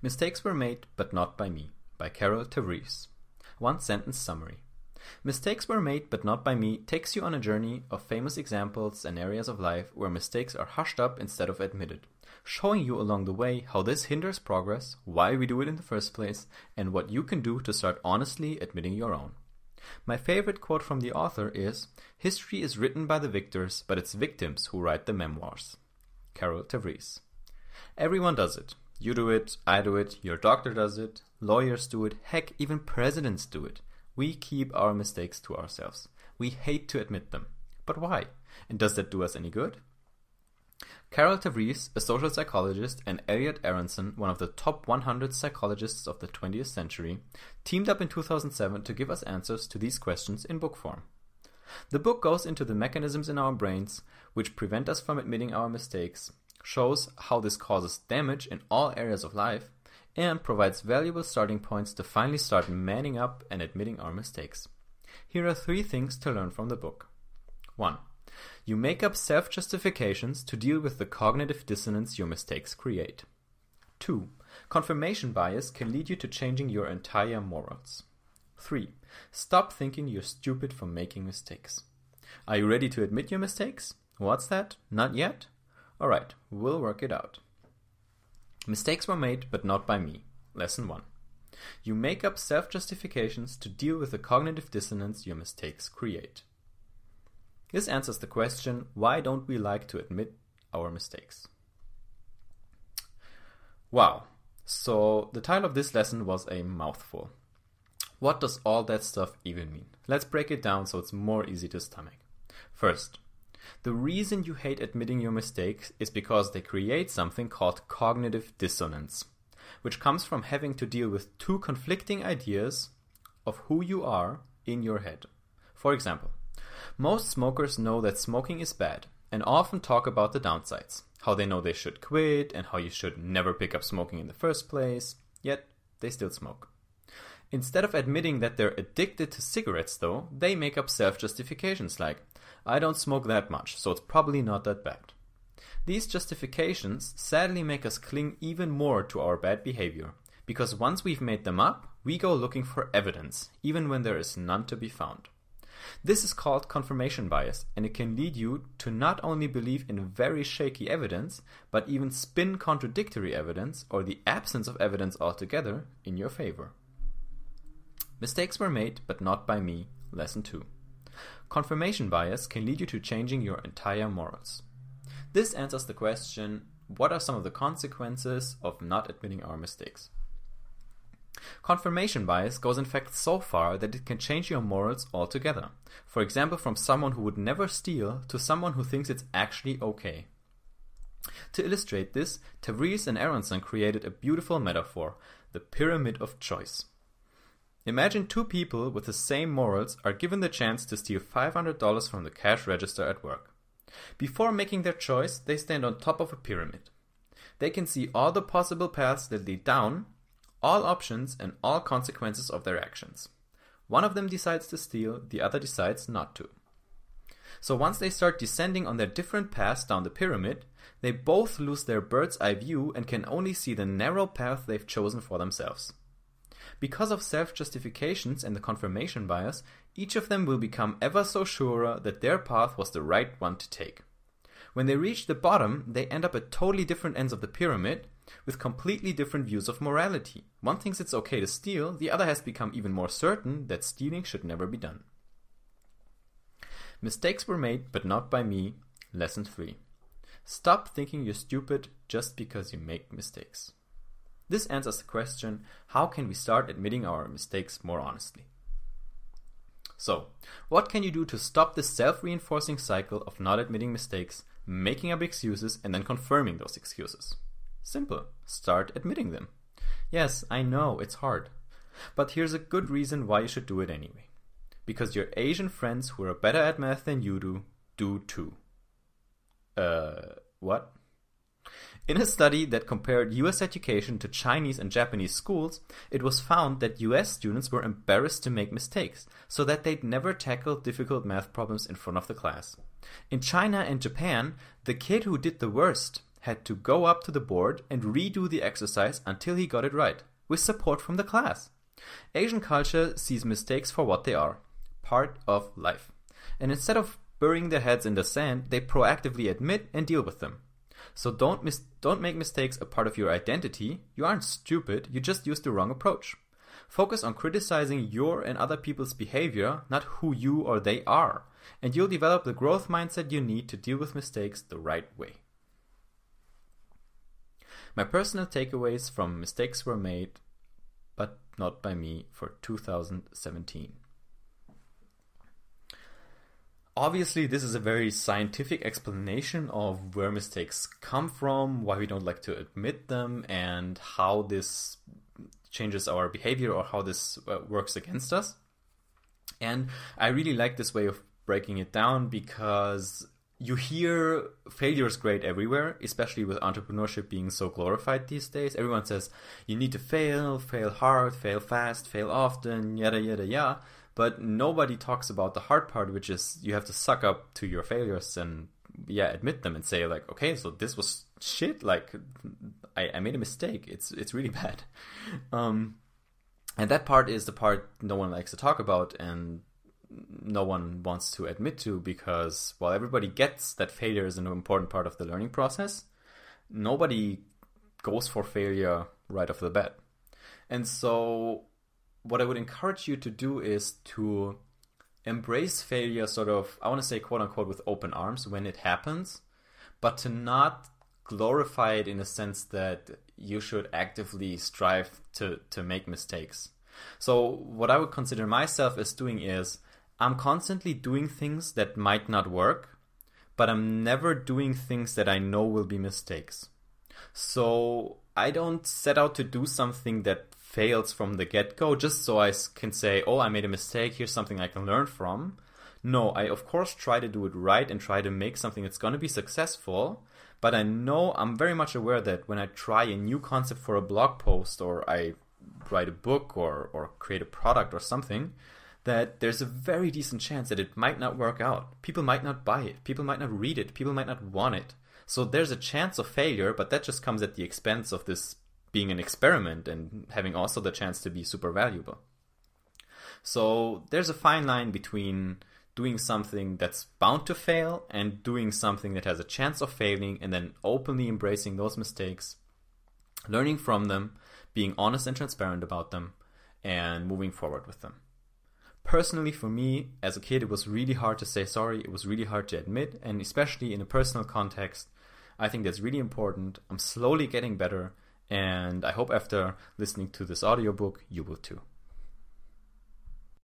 Mistakes were made, but not by me, by Carol Tavris. One sentence summary. Mistakes were made, but not by me takes you on a journey of famous examples and areas of life where mistakes are hushed up instead of admitted, showing you along the way how this hinders progress, why we do it in the first place, and what you can do to start honestly admitting your own. My favorite quote from the author is History is written by the victors, but it's victims who write the memoirs. Carol Tavris. Everyone does it. You do it, I do it, your doctor does it, lawyers do it, heck, even presidents do it. We keep our mistakes to ourselves. We hate to admit them. But why? And does that do us any good? Carol Tavris, a social psychologist, and Elliot Aronson, one of the top 100 psychologists of the 20th century, teamed up in 2007 to give us answers to these questions in book form. The book goes into the mechanisms in our brains which prevent us from admitting our mistakes, shows how this causes damage in all areas of life, and provides valuable starting points to finally start manning up and admitting our mistakes. Here are three things to learn from the book. 1. You make up self justifications to deal with the cognitive dissonance your mistakes create. 2. Confirmation bias can lead you to changing your entire morals. 3. Stop thinking you're stupid for making mistakes. Are you ready to admit your mistakes? What's that? Not yet? Alright, we'll work it out. Mistakes were made, but not by me. Lesson 1. You make up self justifications to deal with the cognitive dissonance your mistakes create. This answers the question why don't we like to admit our mistakes? Wow, so the title of this lesson was a mouthful. What does all that stuff even mean? Let's break it down so it's more easy to stomach. First, the reason you hate admitting your mistakes is because they create something called cognitive dissonance, which comes from having to deal with two conflicting ideas of who you are in your head. For example, most smokers know that smoking is bad and often talk about the downsides, how they know they should quit and how you should never pick up smoking in the first place, yet they still smoke. Instead of admitting that they're addicted to cigarettes, though, they make up self justifications like, I don't smoke that much, so it's probably not that bad. These justifications sadly make us cling even more to our bad behavior, because once we've made them up, we go looking for evidence, even when there is none to be found. This is called confirmation bias, and it can lead you to not only believe in very shaky evidence, but even spin contradictory evidence or the absence of evidence altogether in your favor. Mistakes were made, but not by me. Lesson 2. Confirmation bias can lead you to changing your entire morals. This answers the question what are some of the consequences of not admitting our mistakes? Confirmation bias goes in fact so far that it can change your morals altogether. For example, from someone who would never steal to someone who thinks it's actually okay. To illustrate this, Tavris and Aronson created a beautiful metaphor the pyramid of choice. Imagine two people with the same morals are given the chance to steal $500 from the cash register at work. Before making their choice, they stand on top of a pyramid. They can see all the possible paths that lead down, all options, and all consequences of their actions. One of them decides to steal, the other decides not to. So once they start descending on their different paths down the pyramid, they both lose their bird's eye view and can only see the narrow path they've chosen for themselves. Because of self justifications and the confirmation bias, each of them will become ever so surer that their path was the right one to take. When they reach the bottom, they end up at totally different ends of the pyramid with completely different views of morality. One thinks it's okay to steal, the other has become even more certain that stealing should never be done. Mistakes were made, but not by me. Lesson 3. Stop thinking you're stupid just because you make mistakes. This answers the question how can we start admitting our mistakes more honestly? So, what can you do to stop this self reinforcing cycle of not admitting mistakes, making up excuses, and then confirming those excuses? Simple. Start admitting them. Yes, I know, it's hard. But here's a good reason why you should do it anyway. Because your Asian friends who are better at math than you do, do too. Uh, what? In a study that compared US education to Chinese and Japanese schools, it was found that US students were embarrassed to make mistakes, so that they'd never tackle difficult math problems in front of the class. In China and Japan, the kid who did the worst had to go up to the board and redo the exercise until he got it right, with support from the class. Asian culture sees mistakes for what they are part of life. And instead of burying their heads in the sand, they proactively admit and deal with them. So don't mis- don't make mistakes a part of your identity. You aren't stupid, you just used the wrong approach. Focus on criticizing your and other people's behavior, not who you or they are, and you'll develop the growth mindset you need to deal with mistakes the right way. My personal takeaways from Mistakes Were Made, but Not by Me for 2017. Obviously, this is a very scientific explanation of where mistakes come from, why we don't like to admit them, and how this changes our behavior or how this uh, works against us. And I really like this way of breaking it down because you hear failure is great everywhere, especially with entrepreneurship being so glorified these days. Everyone says you need to fail, fail hard, fail fast, fail often, yada yada yada. But nobody talks about the hard part, which is you have to suck up to your failures and yeah, admit them and say like, okay, so this was shit. Like, I, I made a mistake. It's it's really bad. Um, and that part is the part no one likes to talk about, and no one wants to admit to because while everybody gets that failure is an important part of the learning process, nobody goes for failure right off the bat. And so, what I would encourage you to do is to embrace failure, sort of, I want to say, quote unquote, with open arms when it happens, but to not glorify it in a sense that you should actively strive to, to make mistakes. So, what I would consider myself as doing is I'm constantly doing things that might not work, but I'm never doing things that I know will be mistakes. So I don't set out to do something that fails from the get go just so I can say, oh, I made a mistake, here's something I can learn from. No, I of course try to do it right and try to make something that's going to be successful, but I know I'm very much aware that when I try a new concept for a blog post or I write a book or, or create a product or something, that there's a very decent chance that it might not work out. People might not buy it. People might not read it. People might not want it. So there's a chance of failure, but that just comes at the expense of this being an experiment and having also the chance to be super valuable. So there's a fine line between doing something that's bound to fail and doing something that has a chance of failing and then openly embracing those mistakes, learning from them, being honest and transparent about them, and moving forward with them. Personally for me as a kid it was really hard to say sorry. It was really hard to admit. And especially in a personal context i think that's really important. I'm slowly getting better and i hope after listening to this audiobook you will too